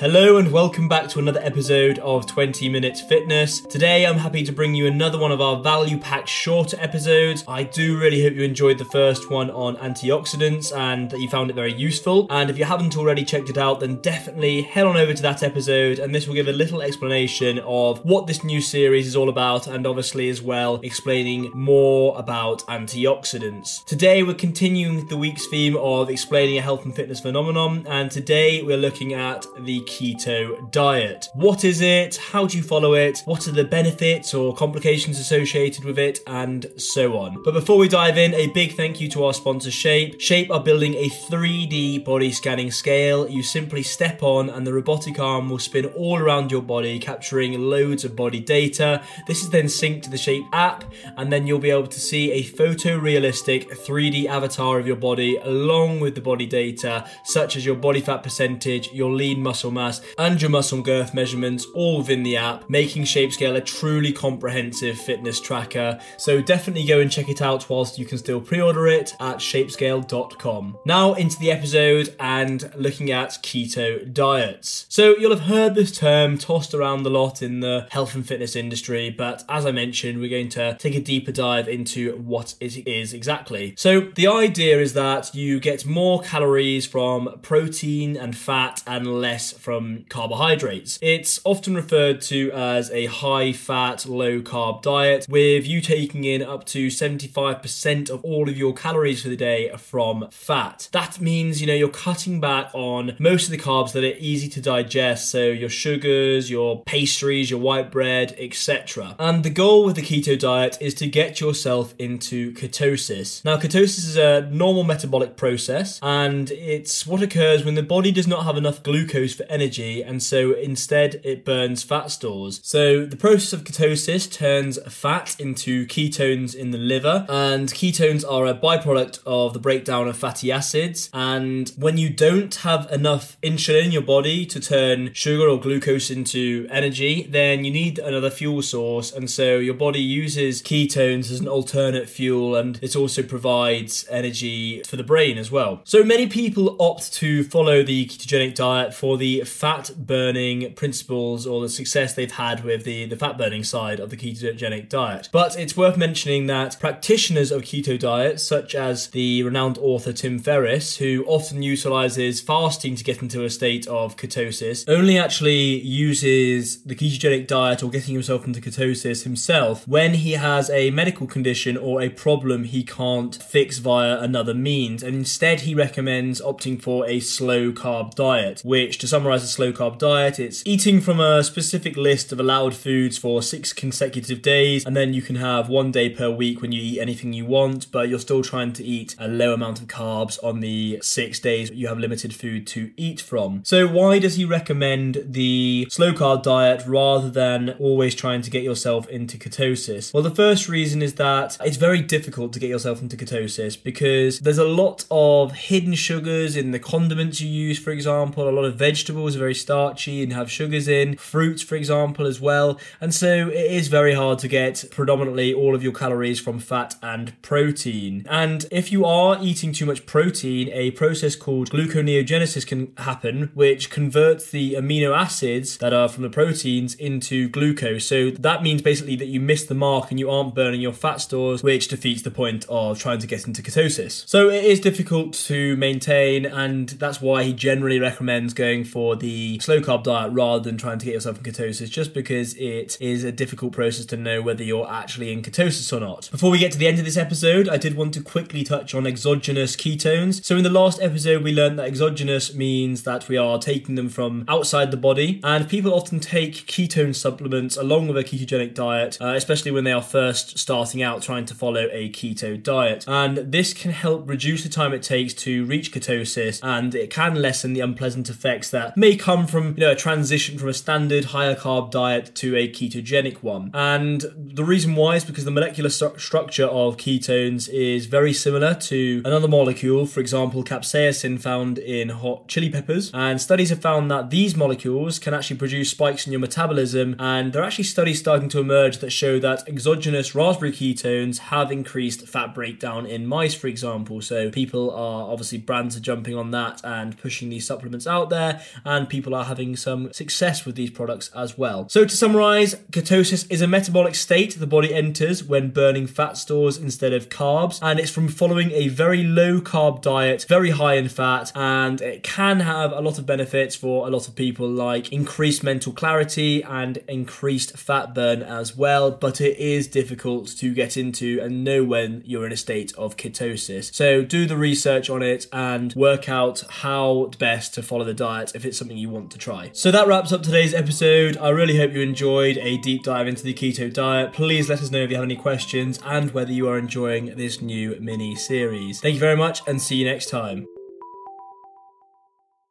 Hello and welcome back to another episode of 20 Minutes Fitness. Today I'm happy to bring you another one of our value packed shorter episodes. I do really hope you enjoyed the first one on antioxidants and that you found it very useful. And if you haven't already checked it out, then definitely head on over to that episode and this will give a little explanation of what this new series is all about and obviously as well explaining more about antioxidants. Today we're continuing the week's theme of explaining a health and fitness phenomenon and today we're looking at the keto diet. What is it? How do you follow it? What are the benefits or complications associated with it? And so on. But before we dive in, a big thank you to our sponsor Shape. Shape are building a 3D body scanning scale. You simply step on, and the robotic arm will spin all around your body, capturing loads of body data. This is then synced to the Shape app, and then you'll be able to see a photorealistic 3D avatar of your body along with the body data, such as your body fat percentage, your lean muscle mass, and your muscle girth measurements all within the app, making ShapeScale a truly comprehensive fitness tracker. So definitely go and check it out whilst you can still pre order it at shapescale.com. Now into the episode and looking at keto diets. So you'll have heard this term tossed around a lot in the health and fitness industry, but as I mentioned, we're going to take a deeper dive into what it is exactly. So the idea is that you get more calories from protein and fat and less from carbohydrates. It's often referred to as a high fat, low carb diet, with you taking in up to 75% of all of your calories for the day from fat. That means, you know, you're cutting back on most of the carbs that are easy to digest, so your sugars, your pastries, your white bread, etc. And the goal with the keto diet is to get yourself into ketosis. Now, ketosis is a normal metabolic process, and it's what occurs when the body does not have enough glucose for energy, and so instead it burns fat stores. So the process of ketosis turns fat into ketones in the liver, and ketones are a byproduct of the breakdown of fatty acids. And when you don't have enough insulin in your body to turn sugar or glucose into energy, then you need another fuel source, and so your body uses ketones as an alternate fuel, and it also provides energy for the brain as well. So many people opt to follow the ketogenic diet for the fat burning principles or the success they've had with the, the fat burning side of the ketogenic diet. But it's worth mentioning that practitioners of keto diets, such as the renowned author Tim Ferriss, who often utilizes fasting to get into a state of ketosis, only actually uses the ketogenic diet or getting himself into ketosis himself when he has a medical condition or a problem he can't fix via another means. And instead, he recommends opting for a slow carb diet, which, to summarize a slow carb diet, it's eating from a specific list of allowed foods for six consecutive days, and then you can have one day per week when you eat anything you want, but you're still trying to eat a low amount of carbs on the six days you have limited food to eat from. So, why does he recommend the slow carb diet rather than always trying to get yourself into ketosis? Well, the first reason is that it's very difficult to get yourself into ketosis because there's a lot of hidden sugars in the condiments you use, for example. A lot of vegetables are very starchy and have sugars in, fruits, for example, as well. And so it is very hard to get predominantly all of your calories from fat and protein. And if you are eating too much protein, a process called gluconeogenesis can happen, which converts the amino acids that are from the proteins into glucose. So that means basically that you miss the mark and you aren't burning your fat stores, which defeats the point of trying to get into ketosis. So it is difficult to maintain, and that's why he generally recommends going for the slow carb diet rather than trying to get yourself in ketosis, just because it is a difficult process to know whether you're actually in ketosis or not. Before we get to the end of this episode, I did want to quickly touch on exogenous ketones. So in the last episode, we learned that exogenous means that we are taking them from outside the body, and people often take ketone supplements along with a ketogenic diet, uh, especially when they are first starting out trying to follow a keto diet. And this can help reduce the time it takes to reach ketosis, and it can lessen the unpleasant effects that may come from you know a transition from a standard higher carb diet to a ketogenic one. And the reason why is because the molecular stru- structure of ketones is very similar to another molecule, for example, capsaicin found in hot chili peppers. And studies have found that these molecules can actually produce spikes in your metabolism, and there are actually studies starting to emerge that show that exogenous raspberry ketones have increased fat breakdown in mice, for example. So people are obviously brands are jumping on that and pushing these supplements out there, and people are having some success with these products as well. So, to summarize, ketosis is a metabolic state the body enters when burning fat stores instead of carbs, and it's from following a very low carb diet, very high in fat, and it can have a lot of benefits for a lot of people, like increased mental clarity and increased fat burn as well. But it is difficult to get into and know when you're in a state of ketosis. So, do the research on it and work out how best to follow the diet if something you want to try. So, that wraps up today's episode. I really hope you enjoyed a deep dive into the keto diet. Please let us know if you have any questions and whether you are enjoying this new mini series. Thank you very much and see you next time.